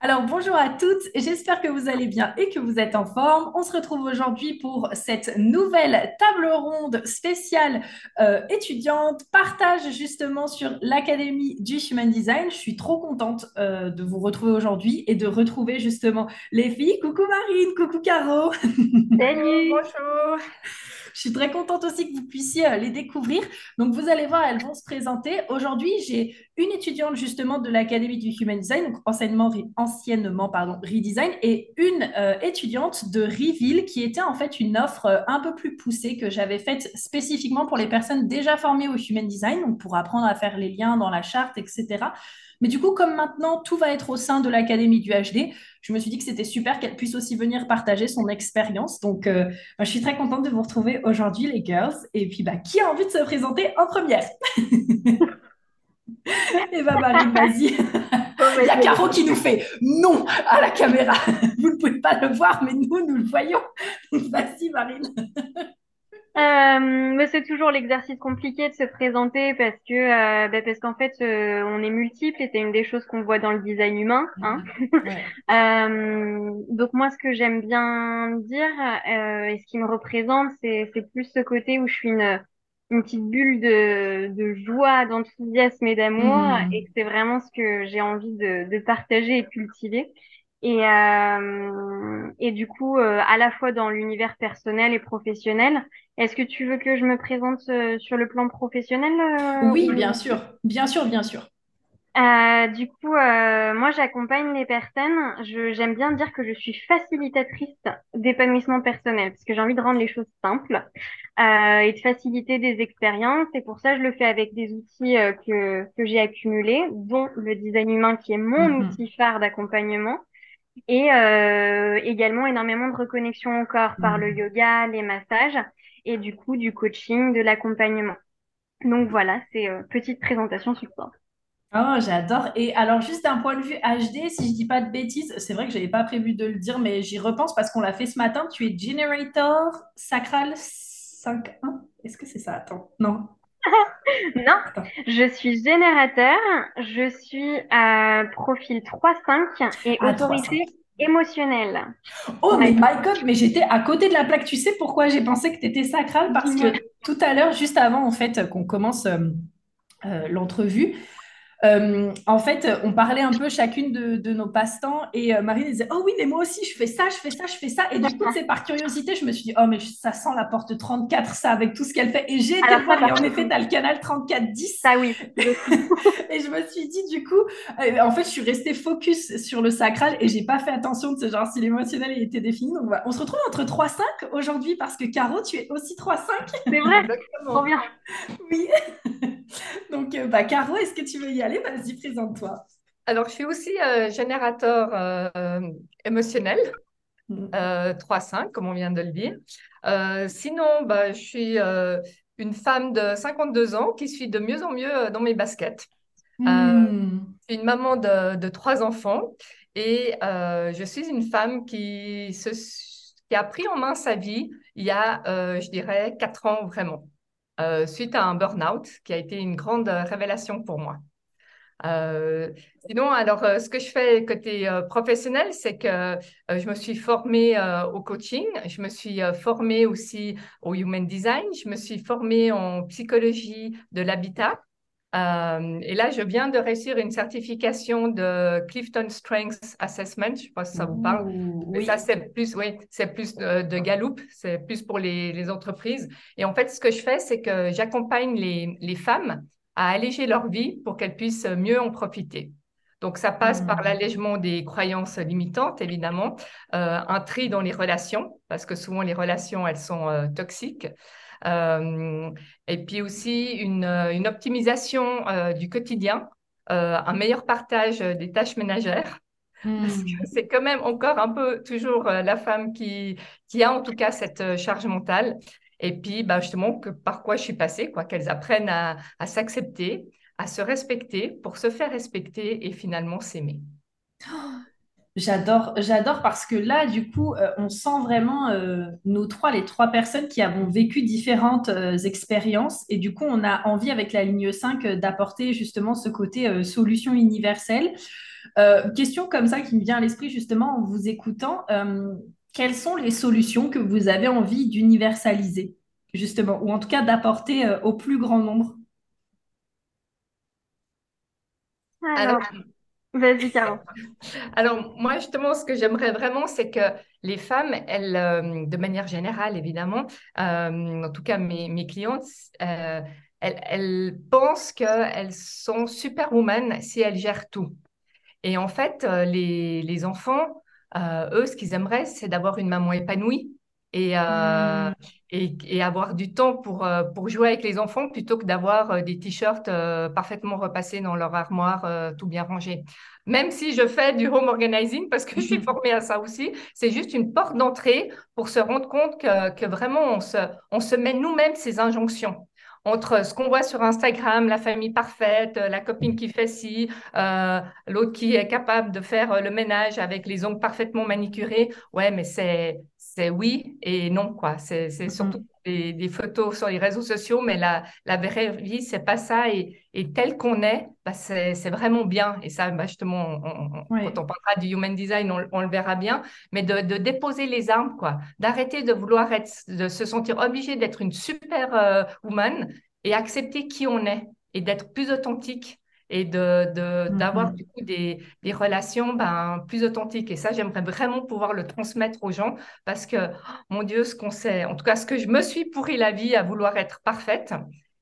Alors bonjour à toutes, j'espère que vous allez bien et que vous êtes en forme. On se retrouve aujourd'hui pour cette nouvelle table ronde spéciale euh, étudiante, partage justement sur l'Académie du Human Design. Je suis trop contente euh, de vous retrouver aujourd'hui et de retrouver justement les filles. Coucou Marine, coucou Caro. Salut! Bonjour. Je suis très contente aussi que vous puissiez euh, les découvrir. Donc, vous allez voir, elles vont se présenter. Aujourd'hui, j'ai une étudiante justement de l'Académie du Human Design, donc anciennement, anciennement pardon, Redesign, et une euh, étudiante de Reveal qui était en fait une offre euh, un peu plus poussée que j'avais faite spécifiquement pour les personnes déjà formées au Human Design, donc pour apprendre à faire les liens dans la charte, etc. Mais du coup, comme maintenant tout va être au sein de l'Académie du HD, je me suis dit que c'était super qu'elle puisse aussi venir partager son expérience. Donc, euh, je suis très contente de vous retrouver aujourd'hui, les girls. Et puis, bah, qui a envie de se présenter en première? Et bah, Marine, vas-y. Il y a Caro qui nous fait non à la caméra. Vous ne pouvez pas le voir, mais nous, nous le voyons. Vas-y, Marine. Euh, mais c'est toujours l'exercice compliqué de se présenter parce que euh, bah, parce qu'en fait euh, on est multiple et c'est une des choses qu'on voit dans le design humain. Hein. Ouais. Euh, donc moi ce que j'aime bien dire euh, et ce qui me représente c'est c'est plus ce côté où je suis une une petite bulle de de joie, d'enthousiasme et d'amour et que Hmm. c'est vraiment ce que j'ai envie de de partager et cultiver. Et, euh, et du coup, euh, à la fois dans l'univers personnel et professionnel, est-ce que tu veux que je me présente euh, sur le plan professionnel euh, Oui, bien sûr. Bien sûr, bien sûr. Euh, du coup, euh, moi, j'accompagne les personnes. Je, j'aime bien dire que je suis facilitatrice d'épanouissement personnel, parce que j'ai envie de rendre les choses simples euh, et de faciliter des expériences. Et pour ça, je le fais avec des outils que, que j'ai accumulés, dont le design humain, qui est mon Mhm. outil phare d'accompagnement. Et euh, également énormément de reconnexion au corps par le Mhm. yoga, les massages et du coup du coaching, de l'accompagnement. Donc voilà, c'est euh, petite présentation sur ça. Oh, j'adore. Et alors, juste d'un point de vue HD, si je dis pas de bêtises, c'est vrai que je n'avais pas prévu de le dire, mais j'y repense parce qu'on l'a fait ce matin. Tu es Generator Sacral 5.1. Est-ce que c'est ça? Attends. Non. Non, Attends. je suis générateur, je suis à profil 3-5 et Ah, autorité émotionnelle. Oh, mais my God, mais j'étais à côté de la plaque. Tu sais pourquoi j'ai pensé que tu étais sacral? Parce que tout à l'heure, juste avant, en fait, qu'on commence euh, euh, l'entrevue, Euh, en fait, on parlait un peu chacune de, de nos passe-temps et euh, Marie disait Oh oui, mais moi aussi, je fais ça, je fais ça, je fais ça. Et du coup, c'est par curiosité, je me suis dit Oh, mais ça sent la porte 34, ça, avec tout ce qu'elle fait. Et j'ai été voir, et en effet, tu as le canal 3410. Ça oui. Et je me suis dit, du coup, euh, en fait, je suis restée focus sur le sacral et j'ai pas fait attention de ce genre si l'émotionnel était défini. Donc, voilà. on se retrouve entre trois cinq aujourd'hui parce que Caro, tu es aussi trois cinq. C'est vrai, trop bien. Oui. Donc, euh, bah, Caro, est-ce que tu veux y aller? Vas-y, présente-toi. Alors, je suis aussi euh, générateur euh, émotionnel, euh, 3-5, comme on vient de le dire. Euh, sinon, bah, je suis une femme de 52 ans qui suis de mieux en mieux dans mes baskets. Hmm. je suis une maman de, de trois enfants et je suis une femme qui, se, qui a pris en main sa vie il y a, je dirais, quatre ans vraiment, euh, suite à un burn-out qui a été une grande euh, révélation pour moi. Euh, sinon, alors, ce que je fais côté professionnel, c'est que je me suis formée au coaching, je me suis formée aussi au human design, je me suis formée en psychologie de l'habitat. Euh, et là, je viens de réussir une certification de Clifton Strengths Assessment. Je ne sais pas si ça vous parle. Mais ça, c'est plus, oui, c'est plus de, de Gallup, c'est plus pour les, les entreprises. Et en fait, ce que je fais, c'est que j'accompagne les, les femmes à alléger leur vie pour qu'elles puissent mieux en profiter. Donc, ça passe par Hmm. l'allègement des croyances limitantes, évidemment, euh, un tri dans les relations, parce que souvent les relations, elles sont euh, toxiques. Euh, et puis aussi une, euh, une optimisation euh, du quotidien, un meilleur partage des tâches ménagères, parce que Hmm. c'est quand même encore un peu toujours la femme qui, qui a en tout cas cette charge mentale. Et puis, bah, justement, que, par quoi je suis passée, quoi, qu'elles apprennent à, à s'accepter, à se respecter pour se faire respecter et finalement s'aimer. J'adore, j'adore parce que là, du coup, euh, on sent vraiment euh, nous trois, les trois personnes qui avons vécu différentes euh, expériences et du coup, on a envie avec la ligne 5 euh, d'apporter justement ce côté euh, solution universelle. Euh, question comme ça qui me vient à l'esprit justement en vous écoutant. euh, quelles sont les solutions que vous avez envie d'universaliser justement ou en tout cas d'apporter euh, au plus grand nombre? Alors, Alors, vas-y, Caro. Alors, moi, justement, ce que j'aimerais vraiment, c'est que les femmes, elles, euh, de manière générale, évidemment, euh, en tout cas mes, mes clientes, euh, elles, elles pensent qu'elles sont superwoman si elles gèrent tout. Et en fait, les, les enfants, eux, ce qu'ils aimeraient, c'est d'avoir une maman épanouie et, euh, Hmm, et, et avoir du temps pour, euh, pour jouer avec les enfants plutôt que d'avoir euh, des t-shirts parfaitement repassés dans leur armoire, tout bien rangé. Même si je fais du home organizing, parce que je suis mhm, formée à ça aussi, c'est juste une porte d'entrée pour se rendre compte que, que vraiment on se, on se met nous-mêmes ces injonctions entre ce qu'on voit sur Instagram, la famille parfaite, la copine qui fait ci, euh, l'autre qui est capable de faire le ménage avec les ongles parfaitement manicurés. Ouais, mais c'est c'est oui et non, quoi. C'est surtout des, des photos sur les réseaux sociaux, mais la, la vraie vie, c'est pas ça. Et, et tel qu'on est, bah, c'est c'est vraiment bien. Et ça, bah, justement, on- on- quand on parlera du human design, on, on le verra bien. Mais de, de déposer les armes, quoi. D'arrêter de vouloir être, de se sentir obligé d'être une super euh, woman et accepter qui on est et d'être plus authentique et de, de- d'avoir Mhm. du coup des, des relations ben, plus authentiques. Et ça, j'aimerais vraiment pouvoir le transmettre aux gens parce que, oh, mon Dieu, ce qu'on sait, en tout cas, ce que je me suis pourri la vie à vouloir être parfaite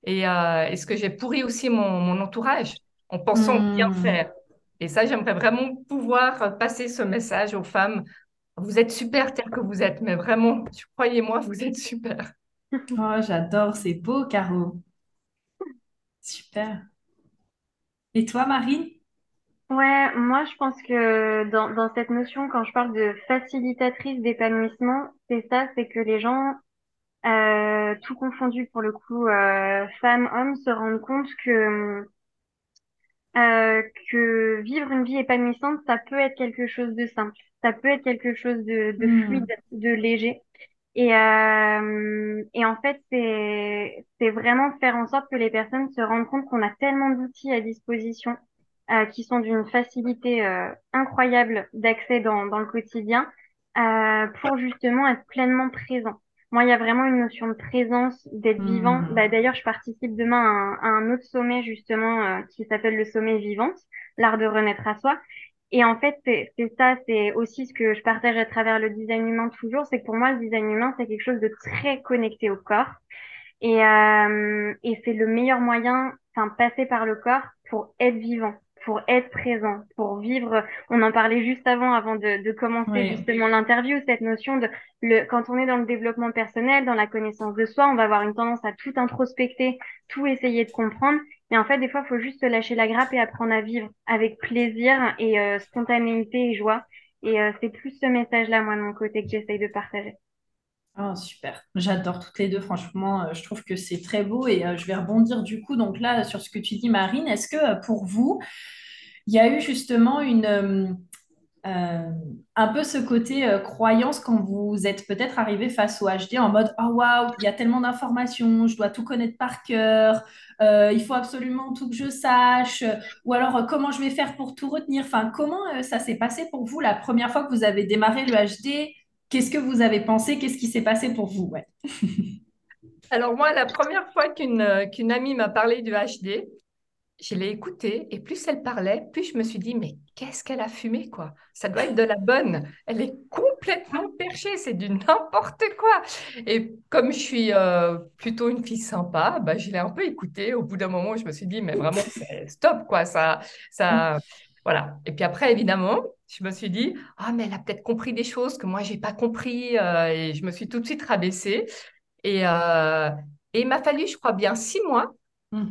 et, euh, et ce que j'ai pourri aussi mon, mon entourage en pensant bien Hmm. faire. Et ça, j'aimerais vraiment pouvoir passer ce message aux femmes. Vous êtes super telles que vous êtes, mais vraiment, croyez-moi, vous êtes super. Oh, j'adore, c'est beau, Caro. Super. Et toi, Marine? Ouais, moi je pense que dans, dans cette notion, quand je parle de facilitatrice d'épanouissement, c'est ça, c'est que les gens, euh, tout confondu pour le coup, euh, femmes, hommes, se rendent compte que, euh, que vivre une vie épanouissante, ça peut être quelque chose de simple, ça peut être quelque chose de, de fluide, Hmm. de léger. Et, euh, et en fait, c'est, c'est vraiment faire en sorte que les personnes se rendent compte qu'on a tellement d'outils à disposition euh, qui sont d'une facilité euh, incroyable d'accès dans, dans le quotidien euh, pour justement être pleinement présent. Moi, il y a vraiment une notion de présence, d'être vivant. Bah, d'ailleurs, je participe demain à un, à un autre sommet justement euh, qui s'appelle le sommet vivante, l'art de renaître à soi. Et en fait, c'est ça, c'est aussi ce que je partage à travers le design humain toujours, c'est que pour moi, le design humain, c'est quelque chose de très connecté au corps. Et, euh, et c'est le meilleur moyen, enfin, passer par le corps pour être vivant, pour être présent, pour vivre. On en parlait juste avant, avant de, de commencer Oui. justement l'interview, cette notion de le, quand on est dans le développement personnel, dans la connaissance de soi, on va avoir une tendance à tout introspecter, tout essayer de comprendre. Et en fait, des fois, il faut juste se lâcher la grappe et apprendre à vivre avec plaisir et euh, spontanéité et joie. Et euh, c'est plus ce message-là, moi, de mon côté, que j'essaye de partager. Oh, super. J'adore toutes les deux. Franchement, euh, je trouve que c'est très beau et je vais rebondir du coup donc là sur ce que tu dis, Marine. Est-ce que pour vous, il y a eu justement une, euh, un peu ce côté euh, croyance quand vous êtes peut-être arrivé face au HD en mode Oh waouh, il y a tellement d'informations, je dois tout connaître par cœur, euh, il faut absolument tout que je sache, ou alors comment je vais faire pour tout retenir? Enfin, comment ça s'est passé pour vous la première fois que vous avez démarré le HD? Qu'est-ce que vous avez pensé? Qu'est-ce qui s'est passé pour vous? Alors moi, la première fois qu'une qu'une amie m'a parlé du HD, je l'ai écoutée et plus elle parlait, plus je me suis dit, mais qu'est-ce qu'elle a fumé, quoi? Ça doit être de la bonne. Elle est complètement perchée, c'est du n'importe quoi. Et comme je suis euh, plutôt une fille sympa, bah, je l'ai un peu écoutée. Au bout d'un moment, je me suis dit, mais vraiment, stop, quoi. Ça, ça, voilà. Et puis après, évidemment, je me suis dit, ah, mais elle a peut-être compris des choses que moi, j'ai pas compris. euh, et je me suis tout de suite rabaissée. Et, euh, et il m'a fallu, je crois bien, six mois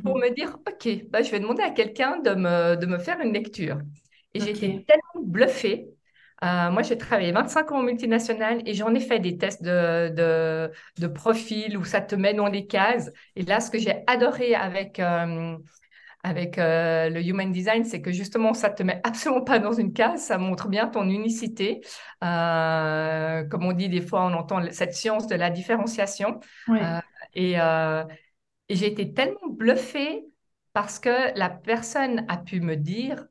pour Mhm. me dire, OK, bah, je vais demander à quelqu'un de me, de me faire une lecture. Et j'ai été Ok. tellement bluffée. Euh, moi, j'ai travaillé 25 ans en multinationale et j'en ai fait des tests de, de, de profil où ça te met dans des cases. Et là, ce que j'ai adoré avec, euh, avec euh, le human design, c'est que justement, ça ne te met absolument pas dans une case, ça montre bien ton unicité. Comme on dit, des fois, on entend cette science de la différenciation. Et, et j'ai été tellement bluffée parce que la personne a pu me dire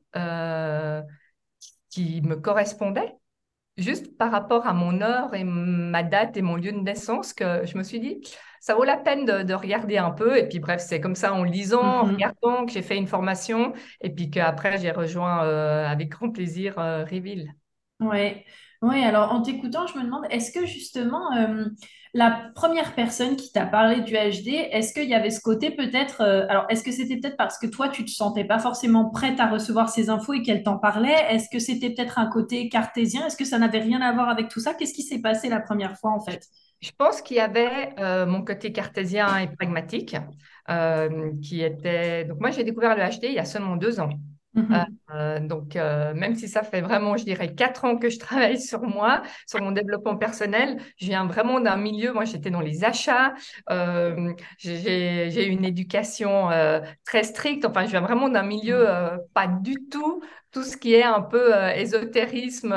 qui me correspondait juste par rapport à mon heure et ma date et mon lieu de naissance que je me suis dit, ça vaut la peine de, regarder un peu. Et puis bref, c'est comme ça en lisant, en mhm. regardant que j'ai fait une formation et puis qu'après j'ai rejoint euh, avec grand plaisir euh, Reveal. Oui, alors en t'écoutant, je me demande, est-ce que justement, euh, la première personne qui t'a parlé du HD, est-ce qu'il y avait ce côté peut-être, euh, alors est-ce que c'était peut-être parce que toi, tu te sentais pas forcément prête à recevoir ces infos et qu'elle t'en parlait? Est-ce que c'était peut-être un côté cartésien? Est-ce que ça n'avait rien à voir avec tout ça? Qu'est-ce qui s'est passé la première fois en fait? Je pense qu'il y avait euh, mon côté cartésien et pragmatique qui était. Donc, moi, j'ai découvert le HD il y a seulement deux ans. Mhm. Euh, donc, euh, même si ça fait vraiment, je dirais, quatre ans que je travaille sur moi, sur mon développement personnel, je viens vraiment d'un milieu, moi j'étais dans les achats, euh, j'ai une éducation très stricte, enfin je viens vraiment d'un milieu mhm. pas du tout tout ce qui est un peu ésotérisme.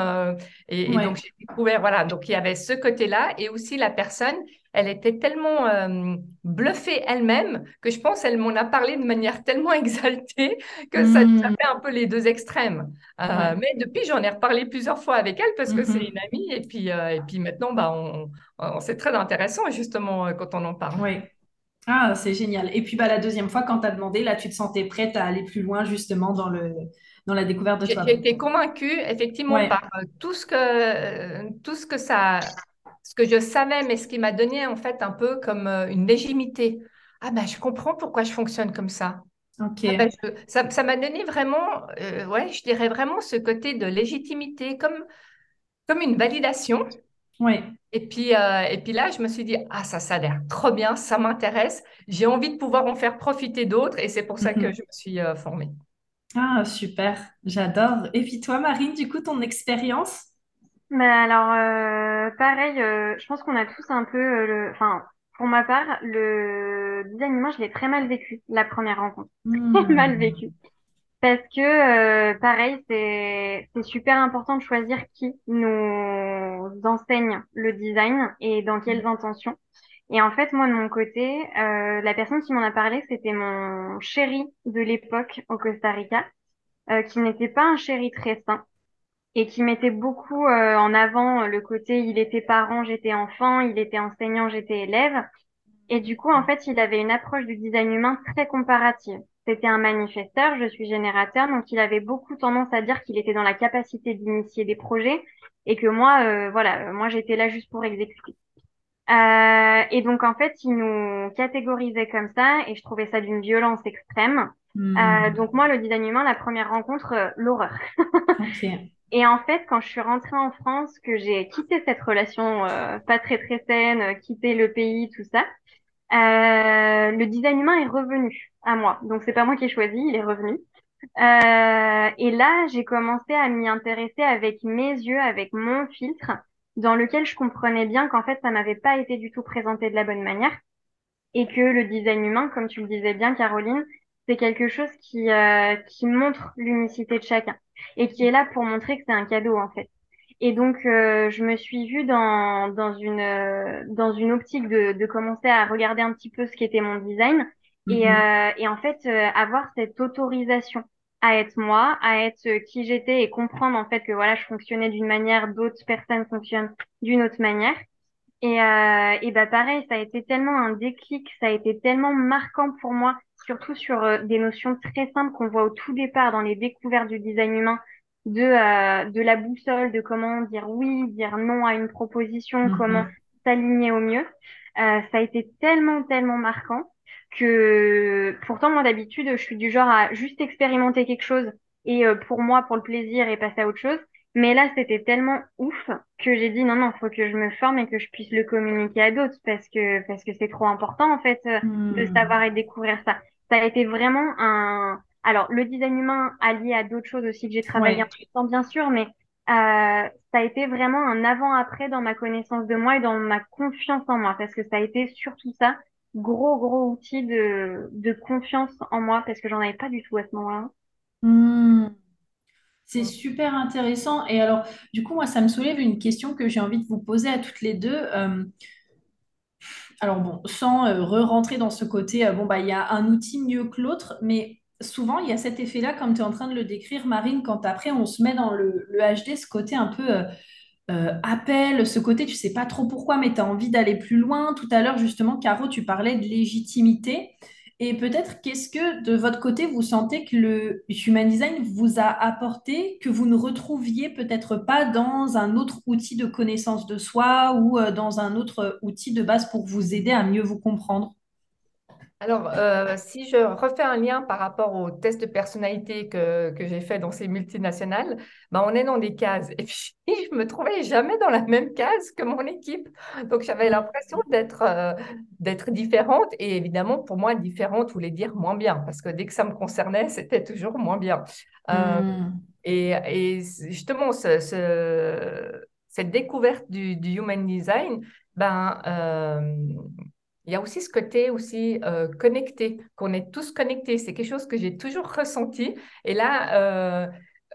et, et, donc j'ai découvert, voilà, donc il y avait ce côté-là et aussi la personne elle était tellement euh, bluffée elle-même que je pense qu'elle m'en a parlé de manière tellement exaltée que ça, hmm. fait un peu les deux extrêmes. Euh, mais depuis, j'en ai reparlé plusieurs fois avec elle parce que c'est hmm. une amie et puis, euh, et puis maintenant, bah, on, c'est très intéressant justement quand on en parle. Oui. Ah, c'est génial. Et puis bah, la deuxième fois, quand tu as demandé, là, tu te sentais prête à aller plus loin justement dans le, dans la découverte de toi. J'ai été convaincue, effectivement, par tout, ce que, tout ce que ça ce que je savais, mais ce qui m'a donné en fait un peu comme euh, une légitimité. Ah ben, je comprends pourquoi je fonctionne comme ça. Ok. Ah ben, ça m'a donné vraiment, euh, ouais, je dirais vraiment ce côté de légitimité, comme, comme une validation. Oui. Et puis, euh, et puis là, je me suis dit, ah, ça, ça a l'air trop bien, ça m'intéresse. J'ai envie de pouvoir en faire profiter d'autres et c'est pour ça que mhm. je me suis formée. Ah, super, j'adore. Et puis toi, Marine, du coup, ton expérience? Mais alors, euh, pareil, euh, je pense qu'on a tous un peu, euh, le, enfin, pour ma part, le design humain, je l'ai très mal vécu, la première rencontre. Très hmm. mal vécu. Parce que, pareil, c'est, c'est super important de choisir qui nous enseigne le design et dans quelles hmm. intentions. Et en fait, moi, de mon côté, la personne qui m'en a parlé, c'était mon chéri de l'époque au Costa Rica, qui n'était pas un chéri très sain et qui mettait beaucoup euh, en avant le côté il était parent, j'étais enfant, il était enseignant, j'étais élève. Et du coup, en fait, il avait une approche du design humain très comparative. C'était un manifesteur, je suis générateur, donc il avait beaucoup tendance à dire qu'il était dans la capacité d'initier des projets et que moi, euh, voilà, moi j'étais là juste pour exécuter. Euh, et donc en fait, il nous catégorisait comme ça et je trouvais ça d'une violence extrême. Hmm. Euh, donc moi, le design humain, la première rencontre, euh, l'horreur. okay. Et en fait, quand je suis rentrée en France, que j'ai quitté cette relation euh, pas très très saine, euh, quitté le pays, tout ça, euh, le design humain est revenu à moi. Donc c'est pas moi qui ai choisi, il est revenu. Euh, et là, j'ai commencé à m'y intéresser avec mes yeux, avec mon filtre, dans lequel je comprenais bien qu'en fait, ça m'avait pas été du tout présenté de la bonne manière, et que le design humain, comme tu le disais bien, Caroline, c'est quelque chose qui, euh, qui montre l'unicité de chacun et qui est là pour montrer que c'est un cadeau en fait. Et donc, euh, je me suis vue dans, dans, une, euh, dans une optique de, de commencer à regarder un petit peu ce qu'était mon design et, euh, et en fait avoir cette autorisation à être moi, à être qui j'étais et comprendre en fait que voilà, je fonctionnais d'une manière, d'autres personnes fonctionnent d'une autre manière. Et, euh, et bah pareil, ça a été tellement un déclic, ça a été tellement marquant pour moi surtout sur euh, des notions très simples qu'on voit au tout départ dans les découvertes du design humain, de, euh, de la boussole, de comment dire oui, dire non à une proposition, mhm. comment s'aligner au mieux. Euh, ça a été tellement, tellement marquant que pourtant, moi, d'habitude, je suis du genre à juste expérimenter quelque chose et pour moi, pour le plaisir et passer à autre chose. Mais là, c'était tellement ouf que j'ai dit non, non, faut que je me forme et que je puisse le communiquer à d'autres parce que parce que c'est trop important en fait de hmm. savoir et découvrir ça ça a été vraiment un. Alors, le design humain allié à d'autres choses aussi que j'ai travaillé un temps, bien sûr, mais euh, ça a été vraiment un avant-après dans ma connaissance de moi et dans ma confiance en moi, parce que ça a été surtout ça. gros, gros outil de, de confiance en moi parce que j'en avais pas du tout à ce moment-là. Hmm. C'est super intéressant. Et alors, du coup, moi, ça me soulève une question que j'ai envie de vous poser à toutes les deux. Euh, alors bon, sans euh, re-rentrer dans ce côté, euh, bon, bah, il y a un outil mieux que l'autre, mais souvent, il y a cet effet-là, comme tu es en train de le décrire, Marine, quand après, on se met dans le, HD, ce côté un peu euh, appel, ce côté, tu sais pas trop pourquoi, mais tu as envie d'aller plus loin. Tout à l'heure, justement, Caro, tu parlais de légitimité. Et peut-être, qu'est-ce que de votre côté, vous sentez que le Human Design vous a apporté, que vous ne retrouviez peut-être pas dans un autre outil de connaissance de soi ou euh, dans un autre outil de base pour vous aider à mieux vous comprendre? Alors, euh, si je refais un lien par rapport au test de personnalité que, que j'ai fait dans ces multinationales, ben, on est dans des cases. Et puis, je me trouvais jamais dans la même case que mon équipe. Donc, j'avais l'impression d'être euh, d'être différente. Et évidemment, pour moi, différente voulait dire moins bien, parce que dès que ça me concernait, c'était toujours moins bien. Euh, Hmm. et, et justement, ce, ce- cette découverte du, du human design, ben, il y a aussi ce côté aussi euh, connecté, qu'on est tous connectés. C'est quelque chose que j'ai toujours ressenti. Et là, euh,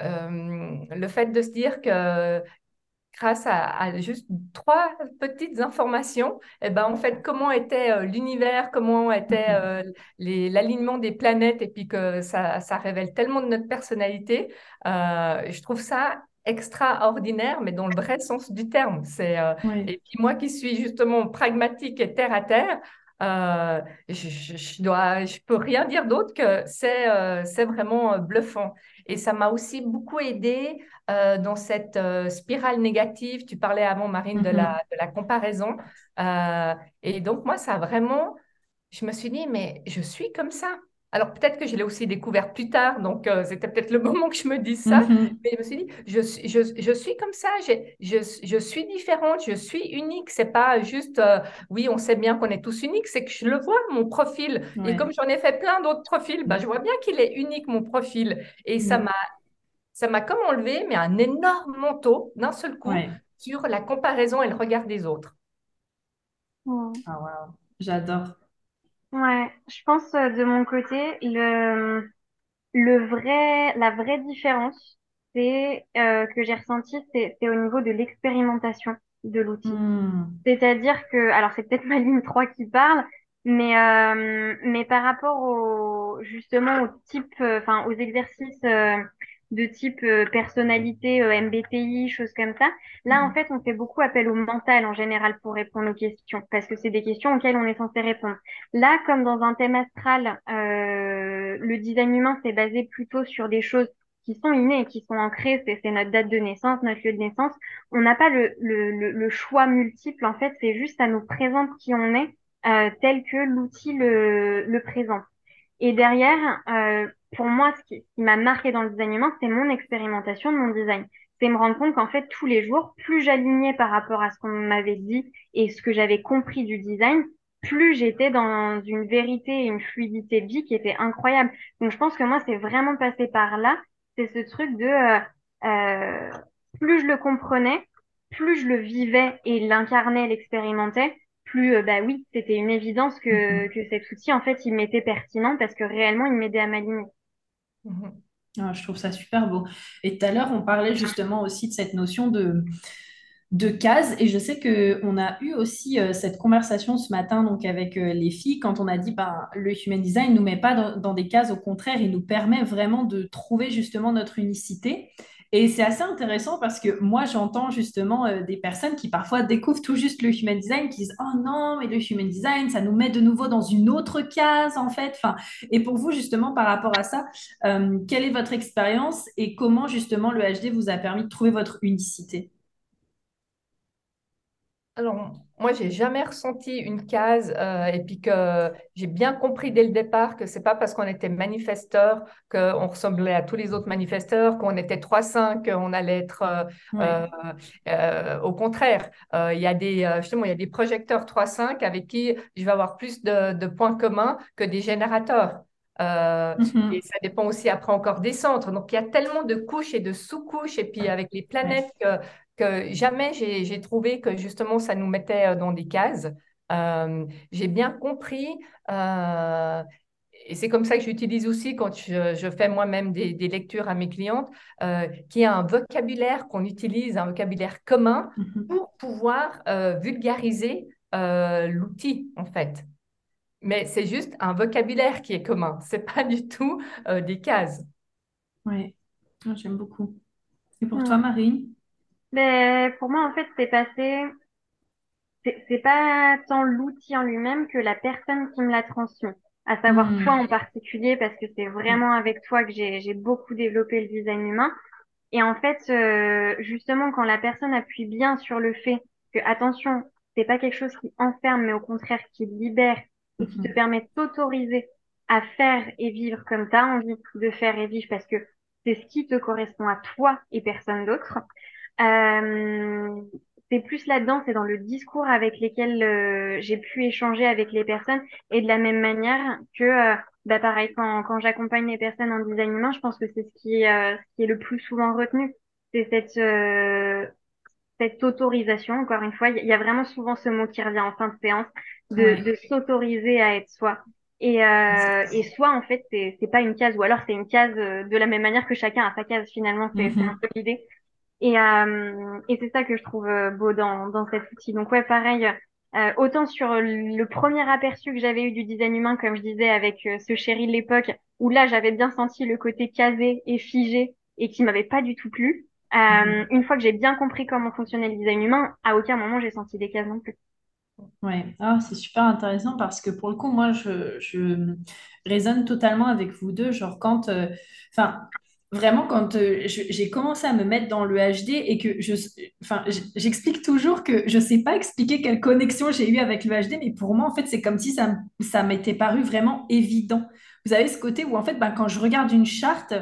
euh, le fait de se dire que grâce à, à juste trois petites informations, eh ben, en fait, comment était euh, l'univers, comment était euh, l'alignement des planètes, et puis que ça, ça révèle tellement de notre personnalité, euh, je trouve ça extraordinaire, mais dans le vrai sens du terme. C'est, euh, Oui. et puis moi qui suis justement pragmatique et terre à terre, euh, je, je, dois, je peux rien dire d'autre que c'est euh, c'est vraiment bluffant. Et ça m'a aussi beaucoup aidé dans cette spirale négative. Tu parlais avant, Marine, de la, Mhm. de la comparaison. Et donc, moi, ça a vraiment, je me suis dit, mais je suis comme ça. Alors, peut-être que je l'ai aussi découvert plus tard, donc euh, c'était peut-être le moment que je me dise ça. Mhm. Mais je me suis dit, je, suis- je, je suis comme ça, je, je suis différente, je suis unique. C'est pas juste, euh, oui, on sait bien qu'on est tous uniques, c'est que je le vois, mon profil. Et comme j'en ai fait plein d'autres profils, bah, je vois bien qu'il est unique, mon profil. Et ça Mm. m'a ça m'a comme enlevé, mais un énorme manteau d'un seul coup Ouais. sur la comparaison et le regard des autres. Mm. Ah, wow. J'adore. Ouais, je pense euh, de mon côté, le, le vrai, la vraie différence, c'est euh, que j'ai ressenti, c'est, c'est au niveau de l'expérimentation de l'outil. Hmm. C'est-à-dire que, alors c'est peut-être ma ligne 3 qui parle, mais, euh, mais par rapport au, justement au type, euh, enfin aux exercices euh, de type euh, personnalité, euh, MBTI, choses comme ça, là en Mhm. fait on fait beaucoup appel au mental en général pour répondre aux questions, parce que c'est des questions auxquelles on est censé répondre. Là, comme dans un thème astral, euh, le design humain s'est basé plutôt sur des choses qui sont innées, qui sont ancrées, c'est notre date de naissance, notre lieu de naissance on n'a pas le, le, le, choix multiple, en fait, c'est juste à nous présenter qui on est, euh, tel que l'outil le, le présente. Et derrière, euh, pour moi, ce qui, m'a marqué dans le design humain, c'est mon expérimentation de mon design. C'est me rendre compte qu'en fait, tous les jours, plus j'alignais par rapport à ce qu'on m'avait dit et ce que j'avais compris du design, plus j'étais dans une vérité et une fluidité de vie qui était incroyable. Donc, je pense que moi, c'est vraiment passé par là. C'est ce truc de euh, euh, plus je le comprenais, plus je le vivais et l'incarnais, l'expérimentais, plus euh, bah oui, c'était une évidence que, Mhm. que cet outil, en fait, il m'était pertinent parce que réellement, il m'aidait à m'aligner. Mhm. Ah, je trouve ça super beau. Et tout à l'heure, on parlait justement aussi de cette notion de, de cases. Et je sais qu'on a eu aussi euh, cette conversation ce matin donc avec euh, les filles quand on a dit ben, le human design ne nous met pas dans des cases, au contraire, il nous permet vraiment de trouver justement notre unicité. Et c'est assez intéressant parce que moi, j'entends justement euh, des personnes qui parfois découvrent tout juste le human design, qui disent Oh non, mais le human design, ça nous met de nouveau dans une autre case en fait. Et pour vous, justement, par rapport à ça, euh, quelle est votre expérience et comment justement le HD vous a permis de trouver votre unicité? Alors, moi, j'ai jamais ressenti une case euh, et puis que j'ai bien compris dès le départ que c'est pas parce qu'on était manifesteur qu'on ressemblait à tous les autres manifesteurs, qu'on était trois cinq qu'on allait être euh, euh, au contraire. Il y a des, justement, il y a des projecteurs trois cinq avec qui je vais avoir plus de, de points communs que des générateurs. Euh, et ça dépend aussi après encore des centres. Donc, il y a tellement de couches et de sous-couches. Et puis, avec les planètes que que jamais j'ai trouvé que justement ça nous mettait euh, dans des cases. j'ai bien compris et c'est comme ça que j'utilise aussi quand je, fais moi-même des, lectures à mes clientes, euh, qu'il y a un vocabulaire qu'on utilise, un vocabulaire commun mhm. pour pouvoir euh, vulgariser euh, l'outil, en fait. Mais c'est juste un vocabulaire qui est commun, ce n'est pas du tout euh, des cases. Oui, ah, j'aime beaucoup. Et pour toi, Marine? Mais ben, Pour moi, en fait, c'est passé. C'est pas tant l'outil en lui-même que la personne qui me l'a transmis à savoir hmm. toi en particulier, parce que c'est vraiment avec toi que j'ai beaucoup développé le design humain. Et en fait, euh, justement, quand la personne appuie bien sur le fait que, attention, c'est pas quelque chose qui enferme, mais au contraire qui libère et qui te hmm. permet de t'autoriser à faire et vivre comme tu as envie de faire et vivre, parce que c'est ce qui te correspond à toi et personne d'autre. Euh, c'est plus là-dedans, c'est dans le discours avec lesquels euh, j'ai pu échanger avec les personnes et de la même manière que, euh, bah pareil, quand, quand j'accompagne les personnes en design humain, je pense que c'est ce qui, euh, ce qui est le plus souvent retenu. C'est cette, cette autorisation, encore une fois, il y, a vraiment souvent ce mot qui revient en fin de séance, de, de s'autoriser à être soi. Et, et soi, en fait, c'est, pas une case, ou alors c'est une case de la même manière que chacun a sa case, finalement, c'est, mm-hmm. un peu l'idée. Et, euh, et c'est ça que je trouve euh, beau dans, dans cet outil. Donc ouais, pareil, euh, autant sur le premier aperçu que j'avais eu du design humain, comme je disais, avec ce chéri de l'époque, où là j'avais bien senti le côté casé et figé et qui m'avait pas du tout plu. Euh, Une fois que j'ai bien compris comment fonctionnait le design humain, à aucun moment j'ai senti des cases non plus. Ouais, ah, c'est super intéressant parce que pour le coup, moi, je, je résonne totalement avec vous deux. Genre, quand, enfin, vraiment, quand euh, j'ai commencé à me mettre dans le HD et que je, enfin, j'explique toujours que je ne sais pas expliquer quelle connexion j'ai eue avec le HD, mais pour moi, en fait, c'est comme si ça, ça m'était paru vraiment évident. Vous avez ce côté où, en fait, ben, quand je regarde une charte,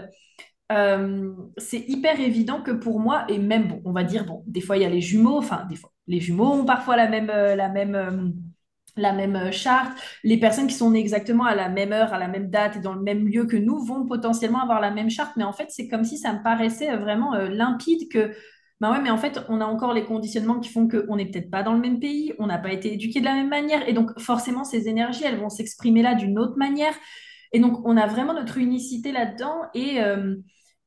euh, c'est hyper évident que pour moi, et même, bon, on va dire, bon, des fois, il y a les jumeaux, enfin, des fois, les jumeaux ont parfois la même, euh, la même la même euh, charte. Les personnes qui sont nées exactement à la même heure, à la même date et dans le même lieu que nous vont potentiellement avoir la même charte. Mais en fait, c'est comme si ça me paraissait euh, vraiment euh, limpide que, bah ouais, mais en fait, on a encore les conditionnements qui font qu'on n'est peut-être pas dans le même pays, on n'a pas été éduqué de la même manière. Et donc, forcément, ces énergies, elles vont s'exprimer là d'une autre manière. Et donc, on a vraiment notre unicité là-dedans. Et,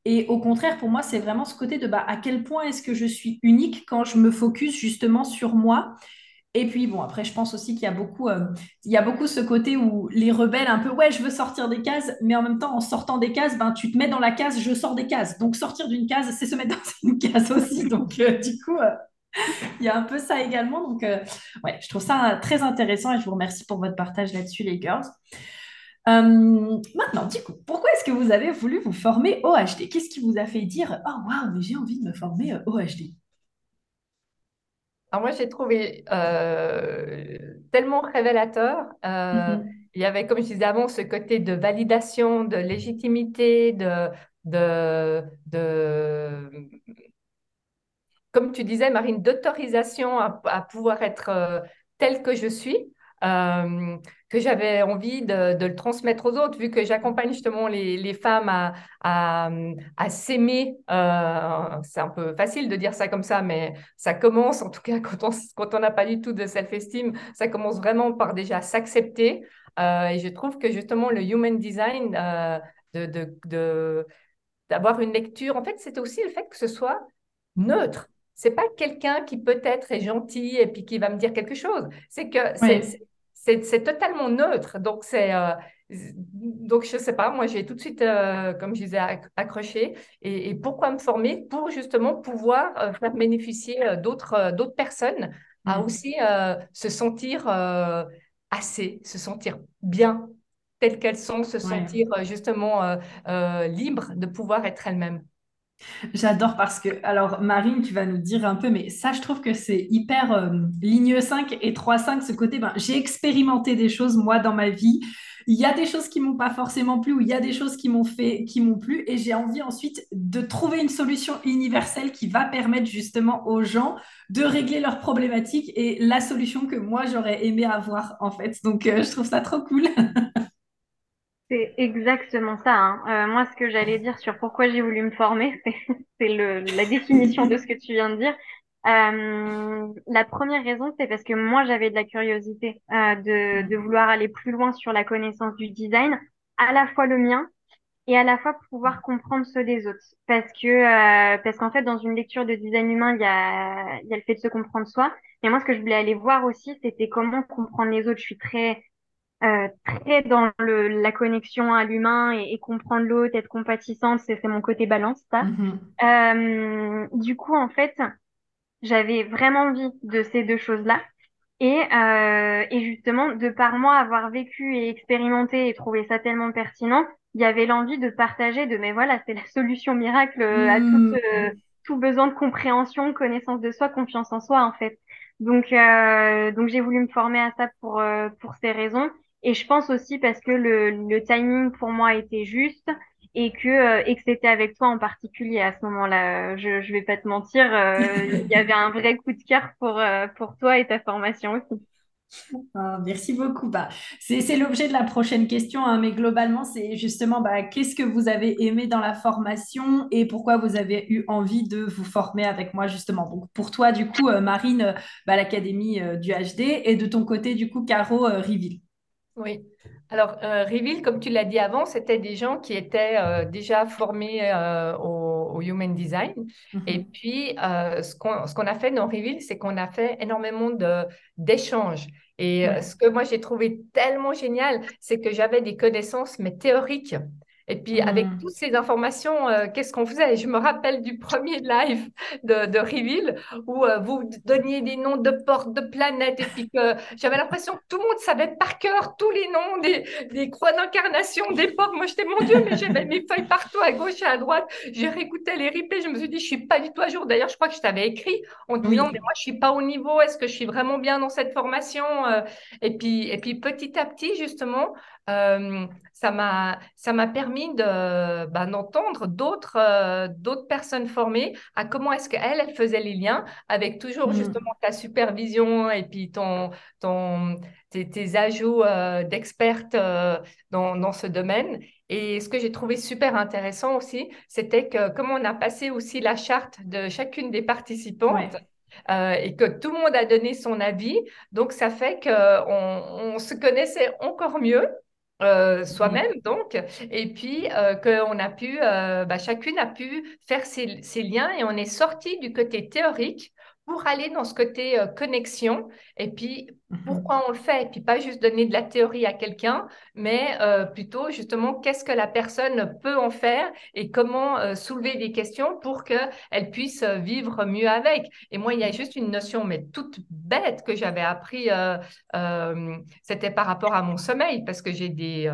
et au contraire, pour moi, c'est vraiment ce côté de bah, à quel point est-ce que je suis unique quand je me focus justement sur moi? Et puis, bon, après, je pense aussi qu'il y a beaucoup, euh, il y a beaucoup ce côté où les rebelles, un peu, ouais, je veux sortir des cases, mais en même temps, en sortant des cases, ben, tu te mets dans la case, je sors des cases. Donc, sortir d'une case, c'est se mettre dans une case aussi. Donc, euh, du coup, euh, il y a un peu ça également. Donc, ouais, je trouve ça très intéressant et je vous remercie pour votre partage là-dessus, les girls. maintenant, du coup, pourquoi est-ce que vous avez voulu vous former au HD Qu'est-ce qui vous a fait dire, oh waouh, mais j'ai envie de me former au HD alors moi, j'ai trouvé euh, tellement révélateur. Euh, mhm. Il y avait, comme je disais avant, ce côté de validation, de légitimité, de, de, de comme tu disais, Marine, d'autorisation à, à, pouvoir être euh, telle que je suis. Euh, que j'avais envie de, le transmettre aux autres, vu que j'accompagne justement les, femmes à, à, s'aimer. Euh, c'est un peu facile de dire ça comme ça, mais ça commence, en tout cas, quand on quand n'a pas du tout de self-esteem, ça commence vraiment par déjà s'accepter. Euh, et je trouve que justement le human design, de, de, d'avoir une lecture, en fait, c'est aussi le fait que ce soit neutre. C'est pas quelqu'un qui peut-être est gentil et puis qui va me dire quelque chose. C'est que c'est c'est totalement neutre. Donc, c'est. Euh, donc, je ne sais pas, moi, j'ai tout de suite, euh, comme je disais, accroché. Et, pourquoi me former? Pour justement pouvoir euh, faire bénéficier d'autres d'autres personnes à mm. aussi se sentir assez, se sentir bien, telles qu'elles sont, se sentir justement libre de pouvoir être elles-mêmes. J'adore parce que, alors Marine, tu vas nous dire un peu, mais ça, je trouve que c'est hyper euh, ligne 5 et 3-5, ce côté, ben, j'ai expérimenté des choses, moi, dans ma vie. Il y a des choses qui m'ont pas forcément plu ou il y a des choses qui m'ont fait, qui m'ont plu et j'ai envie ensuite de trouver une solution universelle qui va permettre justement aux gens de régler leurs problématiques et la solution que moi, j'aurais aimé avoir, en fait. Donc, euh, je trouve ça trop cool. C'est exactement ça. Hein. Euh, moi, ce que j'allais dire sur pourquoi j'ai voulu me former, c'est la définition de ce que tu viens de dire. Euh, la première raison, c'est parce que moi, j'avais de la curiosité euh, de, de vouloir aller plus loin sur la connaissance du design, à la fois le mien et à la fois pouvoir comprendre ceux des autres. Parce que euh, parce qu'en fait, dans une lecture de design humain, il y a, y a le fait de se comprendre soi. Mais moi, ce que je voulais aller voir aussi, c'était comment comprendre les autres. Je suis très euh, très dans le, la connexion à l'humain et, et comprendre l'autre, être compatissante, c'est mon côté balance, ça. Mhm. Euh, du coup, en fait, j'avais vraiment envie de ces deux choses-là. Et, euh, et justement, de par moi avoir vécu et expérimenté et trouvé ça tellement pertinent, il y avait l'envie de partager de, mais voilà, c'est la solution miracle à tout, Mhm. euh, tout besoin de compréhension, connaissance de soi, confiance en soi, en fait. Donc, euh, donc j'ai voulu me former à ça pour, euh, pour ces raisons. Et je pense aussi parce que le, timing pour moi était juste et que, euh, et que c'était avec toi en particulier à ce moment-là. Je, je vais pas te mentir, euh, il y avait un vrai coup de cœur pour, euh, pour toi et ta formation aussi. Ah, merci beaucoup. Bah, c'est, l'objet de la prochaine question, hein, mais globalement, c'est justement bah, qu'est-ce que vous avez aimé dans la formation et pourquoi vous avez eu envie de vous former avec moi, justement. Donc, pour toi, du coup, Marine, bah, l'Académie du HD et de ton côté, du coup, Caro, euh, Reveal. Oui. Alors, euh, Reveal, comme tu l'as dit avant, c'était des gens qui étaient euh, déjà formés euh, au, au Human Design. Et Mhm. puis, euh, ce qu'on, a fait dans Reveal, c'est qu'on a fait énormément de, d'échanges. Et ce que moi, j'ai trouvé tellement génial, c'est que j'avais des connaissances, mais théoriques. Et puis, avec toutes Mhm. ces informations, euh, qu'est-ce qu'on faisait? Je me rappelle du premier live de, de Reveal où euh, vous donniez des noms de portes, de planètes, et puis que j'avais l'impression que tout le monde savait par cœur tous les noms des, des croix d'incarnation, des portes. Moi, j'étais, mon Dieu, mais j'avais mes feuilles partout, à gauche et à droite. J'ai réécouté les replays, je me suis dit, je suis pas du tout à jour. D'ailleurs, je crois que je t'avais écrit en te disant, mais moi, je suis pas au niveau, est-ce que je suis vraiment bien dans cette formation? Euh, Et puis, et puis petit à petit, justement, euh, ça m'a, permis de, ben, d'entendre d'autres, euh, d'autres personnes formées à comment est-ce qu'elles, elles faisaient les liens avec toujours justement Mhm. ta supervision et puis ton, ton, tes, tes ajouts euh, d'experte euh, dans, dans ce domaine. Et ce que j'ai trouvé super intéressant aussi, c'était que comme on a passé aussi la charte de chacune des participantes, Ouais. euh, et que tout le monde a donné son avis, donc ça fait qu'on on se connaissait encore mieux euh, soi-même donc, et puis euh, qu'on a pu, euh, bah, chacune a pu faire ses liens et on est sorti du côté théorique pour aller dans ce côté euh, connexion et puis Mhm. pourquoi on le fait, et puis pas juste donner de la théorie à quelqu'un, mais euh, plutôt justement qu'est-ce que la personne peut en faire et comment euh, soulever des questions pour qu'elle puisse euh, vivre mieux avec. Et moi, il y a juste une notion, mais toute bête que j'avais appris c'était par rapport à mon sommeil, parce que j'ai des,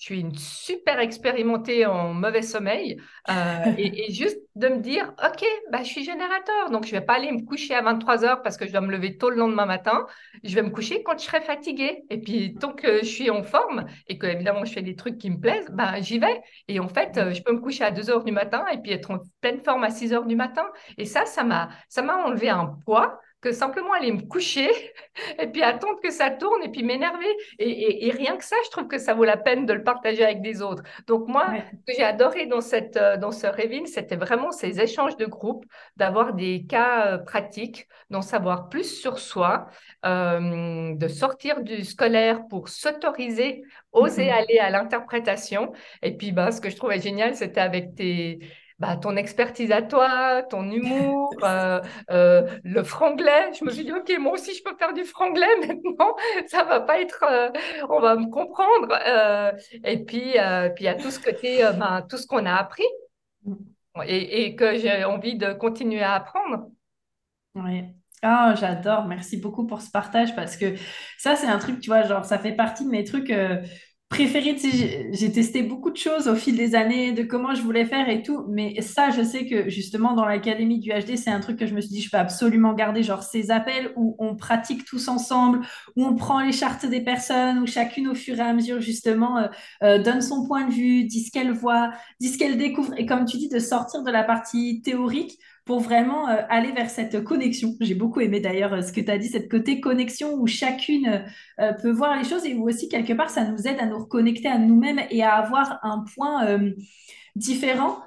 je suis une super expérimentée en mauvais sommeil, euh, et, et juste de me dire, OK, bah, je suis générateur, donc je vais pas aller me coucher à 23 heures parce que je dois me lever tôt le lendemain matin, je vais me coucher quand je serai fatiguée. Et puis, tant que je suis en forme et que, évidemment, je fais des trucs qui me plaisent, bah, j'y vais. Et en fait, euh, je peux me coucher à 2 heures du matin et puis être en pleine forme à 6 heures du matin. Et ça, ça m'a, ça m'a enlevé un poids que simplement aller me coucher et puis attendre que ça tourne et puis m'énerver. Et, et- et rien que ça, je trouve que ça vaut la peine de le partager avec des autres. Donc moi, Ouais. ce que j'ai adoré dans, cette, euh, dans ce Revin, c'était vraiment ces échanges de groupe, d'avoir des cas euh, pratiques, d'en savoir plus sur soi, euh, de sortir du scolaire pour s'autoriser, oser Mhm. aller à l'interprétation. Et puis, bah, ce que je trouvais génial, c'était avec tes... Bah, ton expertise à toi, ton humour, euh, euh, le franglais. Je me suis dit, OK, moi aussi, je peux faire du franglais maintenant. Ça va pas être, euh, on va me comprendre. Et puis, puis il y a tout ce côté, ben, tout ce qu'on a appris et, et que j'ai envie de continuer à apprendre. Ouais. Ah, j'adore. Merci beaucoup pour ce partage parce que ça, c'est un truc, tu vois, genre, ça fait partie de mes trucs j'ai j'ai testé beaucoup de choses au fil des années, de comment je voulais faire et tout. Mais ça, je sais que justement, dans l'Académie du HD, c'est un truc que je me suis dit, je peux absolument garder, genre, ces appels où on pratique tous ensemble, où on prend les chartes des personnes, où chacune, au fur et à mesure, justement, euh, euh, donne son point de vue, dit ce qu'elle voit, dit ce qu'elle découvre. Et comme tu dis, de sortir de la partie théorique pour vraiment euh, aller vers cette connexion. J'ai beaucoup aimé d'ailleurs euh, ce que tu as dit, cette côté connexion où chacune euh, peut voir les choses et où aussi quelque part ça nous aide à nous reconnecter à nous-mêmes et à avoir un point différent.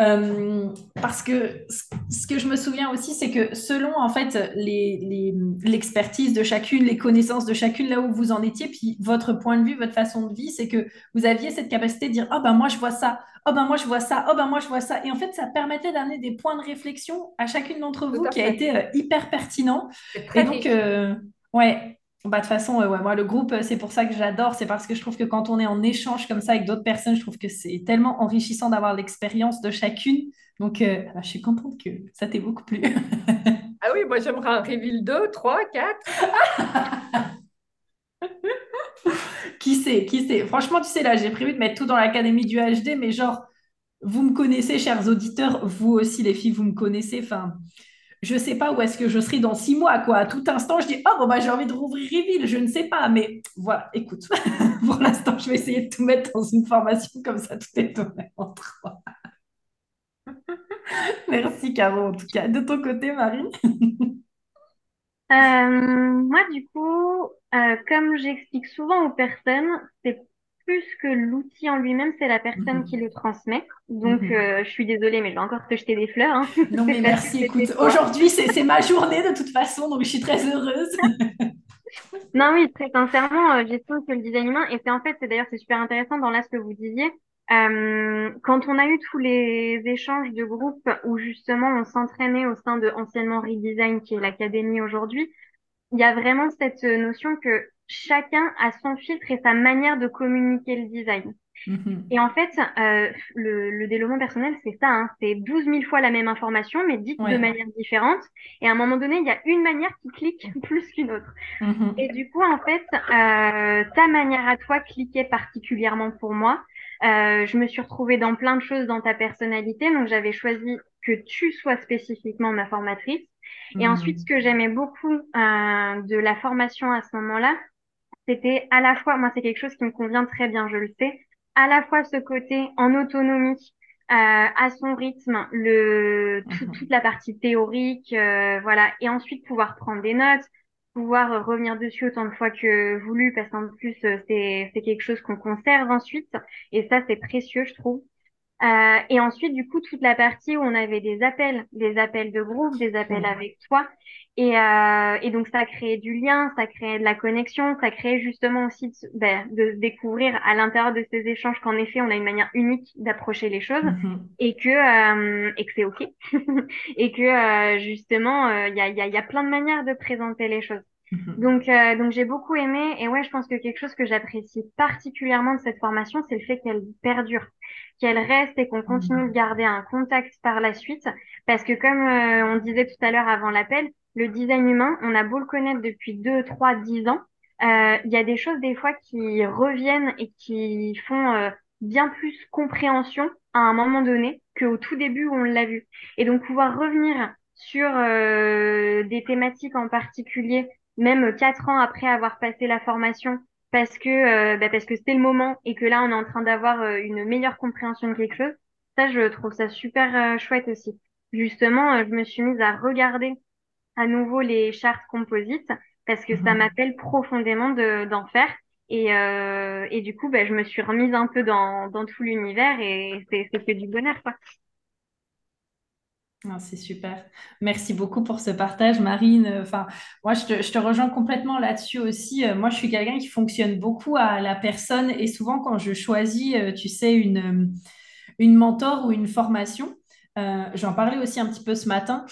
Euh, parce que ce que je me souviens aussi, c'est que selon en fait les, les- l'expertise de chacune, les connaissances de chacune, là où vous en étiez, puis votre point de vue, votre façon de vie, c'est que vous aviez cette capacité de dire, oh ben moi je vois ça, oh ben moi je vois ça, oh ben moi je vois ça. Et en fait, ça permettait d'amener des points de réflexion à chacune d'entre vous qui a été euh, hyper pertinent. Et donc, euh, ouais. Bah, de toute façon, euh, ouais, moi, le groupe, euh, c'est pour ça que j'adore. C'est parce que je trouve que quand on est en échange comme ça avec d'autres personnes, je trouve que c'est tellement enrichissant d'avoir l'expérience de chacune. Donc, euh, bah, je suis contente que ça t'ait beaucoup plu. Ah oui, moi j'aimerais un reveal 2, 3, 4. Qui sait, qui sait. Franchement, tu sais, là, j'ai prévu de mettre tout dans l'académie du HD, mais genre, vous me connaissez, chers auditeurs, vous aussi, les filles, vous me connaissez. Enfin, je sais pas où est-ce que je serai dans six mois, quoi. À tout instant, je dis, oh, bon, bah, j'ai envie de rouvrir Reveal, je ne sais pas. Mais voilà, écoute, pour l'instant, je vais essayer de tout mettre dans une formation comme ça, tout est au même endroit. Merci, Caro, en tout cas. De ton côté, Marie? Euh, moi, du coup, euh, comme j'explique souvent aux personnes, c'est plus que l'outil en lui-même, c'est la personne qui Mhm. le transmet. Donc, Mhm. euh, je suis désolée, mais je vais encore te jeter des fleurs, hein. Non, mais merci. Écoute, aujourd'hui, c'est c'est ma journée de toute façon, donc je suis très heureuse. Non, oui, très sincèrement, euh, j'estime que le design humain, et c'est en fait, c'est d'ailleurs, c'est super intéressant dans là ce que vous disiez, euh, quand on a eu tous les échanges de groupe où justement on s'entraînait au sein de anciennement Redesign, qui est l'académie aujourd'hui, il y a vraiment cette notion que chacun a son filtre et sa manière de communiquer le design. Mhm. Et en fait, euh, le, le développement personnel, c'est ça, hein, c'est douze mille fois la même information, mais dite de manière différente. Et à un moment donné, il y a une manière qui clique plus qu'une autre. Et Mhm. du coup, en fait, euh, ta manière à toi cliquait particulièrement pour moi. Euh, je me suis retrouvée dans plein de choses dans ta personnalité, donc j'avais choisi que tu sois spécifiquement ma formatrice. Et ensuite, ce Mhm. que j'aimais beaucoup euh, de la formation à ce moment-là, c'était à la fois, moi c'est quelque chose qui me convient très bien, je le sais, à la fois ce côté en autonomie, euh, à son rythme, le, tout- toute Mhm. la partie théorique, euh, voilà, et ensuite pouvoir prendre des notes, pouvoir revenir dessus autant de fois que voulu, parce qu'en plus euh, c'est c'est quelque chose qu'on conserve ensuite, et ça c'est précieux, je trouve. Euh, et ensuite, du coup, toute la partie où on avait des appels, des appels de groupe, des appels avec toi. Et, euh, et donc, ça créait du lien, ça créait de la connexion, ça créait justement aussi de, ben, de découvrir à l'intérieur de ces échanges qu'en effet, on a une manière unique d'approcher les choses Mhm. et que, euh, et que c'est OK. Et que, euh, justement, euh, il y a, il y a, il y a plein de manières de présenter les choses. Mhm. Donc, euh, donc j'ai beaucoup aimé. Et ouais, je pense que quelque chose que j'apprécie particulièrement de cette formation, c'est le fait qu'elle perdure, qu'elle reste et qu'on continue de Mhm. garder un contact par la suite. Parce que comme euh, on disait tout à l'heure avant l'appel, le design humain, on a beau le connaître depuis 2, 3, 10 ans, euh, il y a des choses des fois qui reviennent et qui font euh, bien plus compréhension à un moment donné qu'au tout début où on l'a vu. Et donc pouvoir revenir sur euh, des thématiques en particulier même quatre ans après avoir passé la formation, parce que euh, bah, parce que c'était le moment et que là on est en train d'avoir euh, une meilleure compréhension de quelque chose. Ça, je trouve ça super euh, chouette aussi. Justement, je me suis mise à regarder à nouveau les chartes composites parce que ça Mhm. m'appelle profondément de d'en faire. Et, euh, et du coup, bah, je me suis remise un peu dans, dans tout l'univers et c'est c'est fait du bonheur, quoi. Ah, c'est super. Merci beaucoup pour ce partage, Marine. Enfin, moi, je te, je te rejoins complètement là-dessus aussi. Euh, Moi, je suis quelqu'un qui fonctionne beaucoup à la personne et souvent, quand je choisis, euh, tu sais, une, euh, une mentor ou une formation, euh, j'en parlais aussi un petit peu ce matin.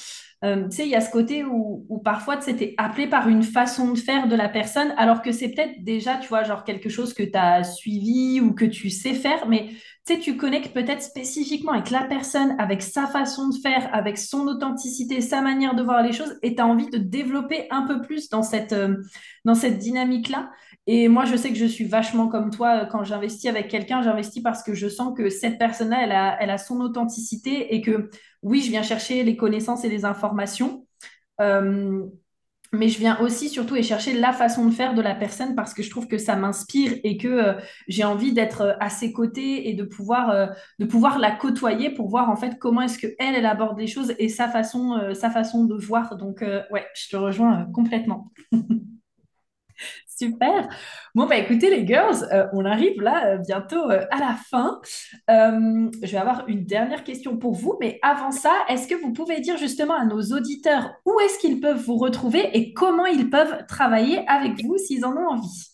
Euh, tu sais, il y a ce côté où, parfois, tu sais, appelé par une façon de faire de la personne, alors que c'est peut-être déjà, tu vois, genre quelque chose que tu as suivi ou que tu sais faire, mais tu sais, tu connectes peut-être spécifiquement avec la personne, avec sa façon de faire, avec son authenticité, sa manière de voir les choses, et tu as envie de développer un peu plus dans cette, euh, dans cette dynamique-là. Et moi, je sais que je suis vachement comme toi, quand j'investis avec quelqu'un, j'investis parce que je sens que cette personne-là, elle a, elle a son authenticité et que oui, je viens chercher les connaissances et les informations. Euh, mais je viens aussi surtout et chercher la façon de faire de la personne parce que je trouve que ça m'inspire et que euh, j'ai envie d'être euh, à ses côtés et de pouvoir, de pouvoir la côtoyer pour voir en fait comment est-ce que elle, aborde les choses et sa façon, sa façon de voir. Donc ouais, je te rejoins complètement. Super. Bon, bah écoutez, les girls, euh, on arrive là euh, bientôt euh, à la fin. Je vais avoir une dernière question pour vous, mais avant ça, est-ce que vous pouvez dire justement à nos auditeurs où est-ce qu'ils peuvent vous retrouver et comment ils peuvent travailler avec vous s'ils en ont envie?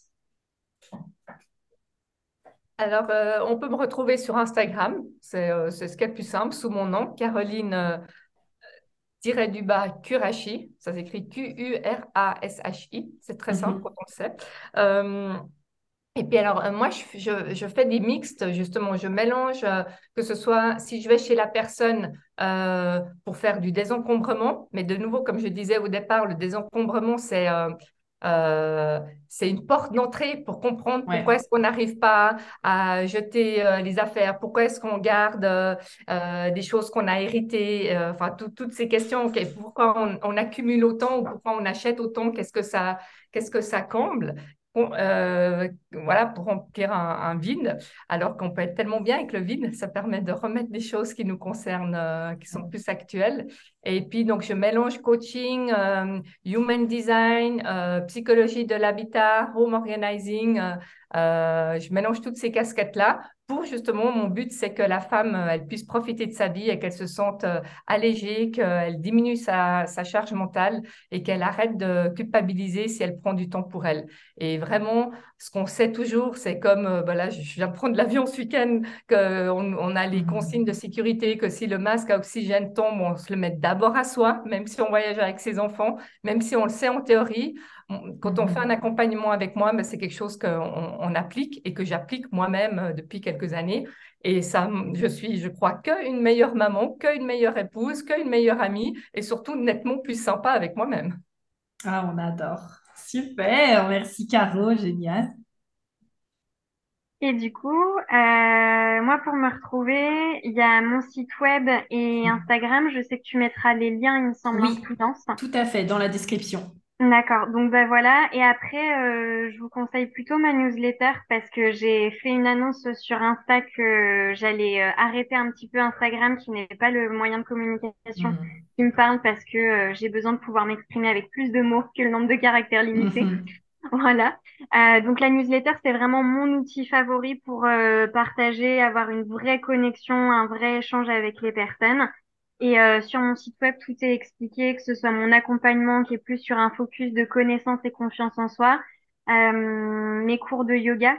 Alors, on peut me retrouver sur Instagram, c'est ce qui est le plus simple, sous mon nom, Caroline tiré du bas Kurashi, ça s'écrit Q-U-R-A-S-H-I, c'est très simple Mhm. quand on le sait. Euh, et puis alors, euh, moi, je, je- je fais des mixtes, justement, je mélange, euh, que ce soit si je vais chez la personne euh, pour faire du désencombrement, mais de nouveau, comme je disais au départ, le désencombrement, c'est euh, c'est une porte d'entrée pour comprendre pourquoi Ouais. est-ce qu'on n'arrive pas à jeter euh, les affaires, pourquoi est-ce qu'on garde euh, des choses qu'on a héritées, enfin, tout- toutes ces questions, pourquoi on, on accumule autant ou pourquoi on achète autant, qu'est-ce que ça, qu'est-ce que ça comble? Euh, voilà, pour remplir un, vide, alors qu'on peut être tellement bien avec le vide, ça permet de remettre des choses qui nous concernent, euh, qui sont plus actuelles. Et puis, donc, je mélange coaching, euh, human design, psychologie de l'habitat, home organizing. je mélange toutes ces casquettes-là pour justement, mon but, c'est que la femme, euh, elle puisse profiter de sa vie et qu'elle se sente euh, allégée, qu'elle diminue sa, sa charge mentale et qu'elle arrête de culpabiliser si elle prend du temps pour elle. Et vraiment, ce qu'on sait toujours, c'est comme, bah là, je viens de prendre l'avion ce week-end, qu'on on a les consignes de sécurité, que si le masque à oxygène tombe, on se le met d'abord à soi, même si on voyage avec ses enfants, même si on le sait en théorie. On- Quand on fait un accompagnement avec moi, ben, c'est quelque chose qu'on on applique et que j'applique moi-même euh, depuis quelques années. Et ça, je suis, je crois, qu'une meilleure maman, qu'une meilleure épouse, qu'une meilleure amie et surtout nettement plus sympa avec moi-même. Ah, on adore. Super. Merci, Caro. Génial. Et du coup, euh, moi, pour me retrouver, il y a mon site web et Instagram. Je sais que tu mettras les liens, il me semble, en Oui, silence. tout à fait, dans la description. D'accord, donc bah voilà. Et après, euh, je vous conseille plutôt ma newsletter parce que j'ai fait une annonce sur Insta que j'allais euh, arrêter un petit peu Instagram, qui n'est pas le moyen de communication Mhm. qui me parle parce que euh, j'ai besoin de pouvoir m'exprimer avec plus de mots que le nombre de caractères limité. Mhm. Voilà. Euh, donc la newsletter, c'est vraiment mon outil favori pour euh, partager, avoir une vraie connexion, un vrai échange avec les personnes. Et euh, sur mon site web, tout est expliqué, que ce soit mon accompagnement qui est plus sur un focus de connaissance et confiance en soi, euh, mes cours de yoga,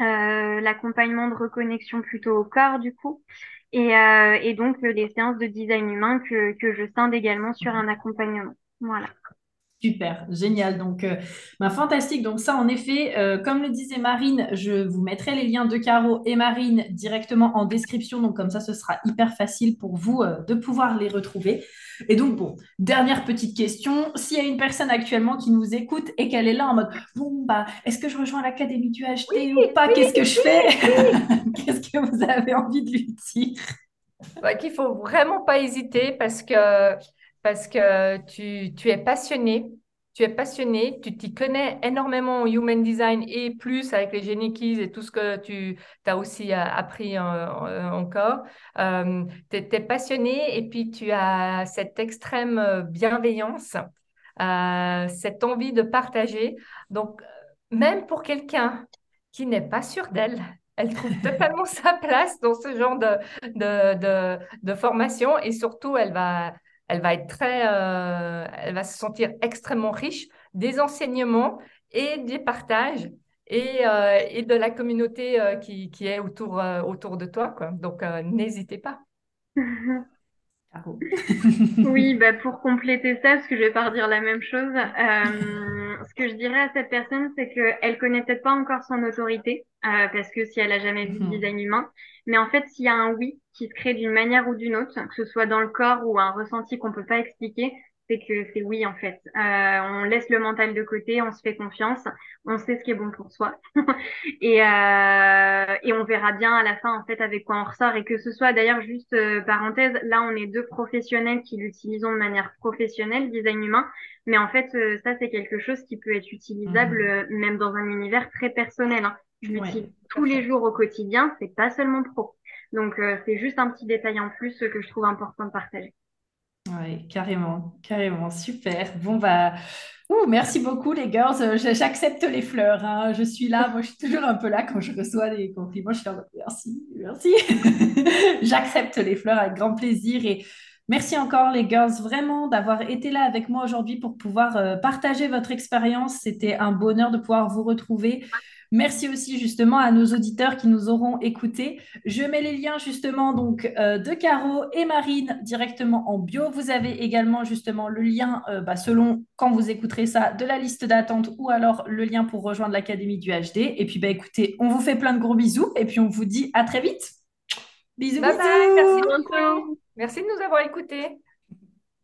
euh, l'accompagnement de reconnexion plutôt au corps du coup, et, euh, et donc euh, les séances de design humain que, que je scinde également sur un accompagnement. Voilà. Super, génial. Donc, euh, bah, fantastique. Donc, ça, en effet, euh, comme le disait Marine, je vous mettrai les liens de Caro et Marine directement en description. Donc, comme ça, ce sera hyper facile pour vous euh, de pouvoir les retrouver. Et donc, bon, dernière petite question. S'il y a une personne actuellement qui nous écoute et qu'elle est là en mode, bon, bah, est-ce que je rejoins l'Académie du Oui, HT ou pas? oui, Qu'est-ce que je fais? Qu'est-ce que vous avez envie de lui dire? Ouais, qu'il faut vraiment pas hésiter parce que, parce que tu, tu es passionné, tu es passionné, tu t'y connais énormément en human design et plus avec les génie keys et tout ce que tu as aussi euh, appris encore. Euh, tu es, passionné et puis tu as cette extrême euh, bienveillance, euh, cette envie de partager. Donc, même pour quelqu'un qui n'est pas sûr d'elle, elle trouve totalement sa place dans ce genre de, de, de, de formation et surtout, elle va, euh, elle va se sentir extrêmement riche des enseignements et des partages et, euh, de la communauté euh, qui, est autour, de toi. Donc, n'hésitez pas. Oui, bah pour compléter ça, parce que je vais pas redire la même chose, euh, ce que je dirais à cette personne, c'est qu'elle connaît peut-être pas encore son autorité, euh, parce que si elle a jamais vu de design humain, mais en fait, s'il y a un oui qui se crée d'une manière ou d'une autre, que ce soit dans le corps ou un ressenti qu'on peut pas expliquer, c'est que c'est oui en fait. Euh, on laisse le mental de côté, on se fait confiance, on sait ce qui est bon pour soi. Et, euh, et on verra bien à la fin en fait avec quoi on ressort et que ce soit d'ailleurs juste euh, parenthèse, là on est deux professionnels qui l'utilisons de manière professionnelle, design humain, mais en fait euh, ça c'est quelque chose qui peut être utilisable Mhm. euh, même dans un univers très personnel. hein. Je l'utilise tous les jours au quotidien, c'est pas seulement pro. Donc euh, c'est juste un petit détail en plus que je trouve important de partager. Oui, carrément, carrément, super. Bon, bah, ouh, merci beaucoup les girls. Euh, J'accepte les fleurs. hein. Je suis là, moi je suis toujours un peu là quand je reçois des compliments. Je suis merci, merci. J'accepte les fleurs avec grand plaisir et merci encore les girls vraiment d'avoir été là avec moi aujourd'hui pour pouvoir euh, partager votre expérience. C'était un bonheur de pouvoir vous retrouver. Merci aussi justement à nos auditeurs qui nous auront écoutés. Je mets les liens justement donc euh, de Caro et Marine directement en bio. Vous avez également justement le lien euh, bah, selon quand vous écouterez ça de la liste d'attente ou alors le lien pour rejoindre l'Académie du HD. Et puis bah écoutez, on vous fait plein de gros bisous et puis on vous dit à très vite. Bisous, Bye bye, merci beaucoup. Merci de nous avoir écoutés.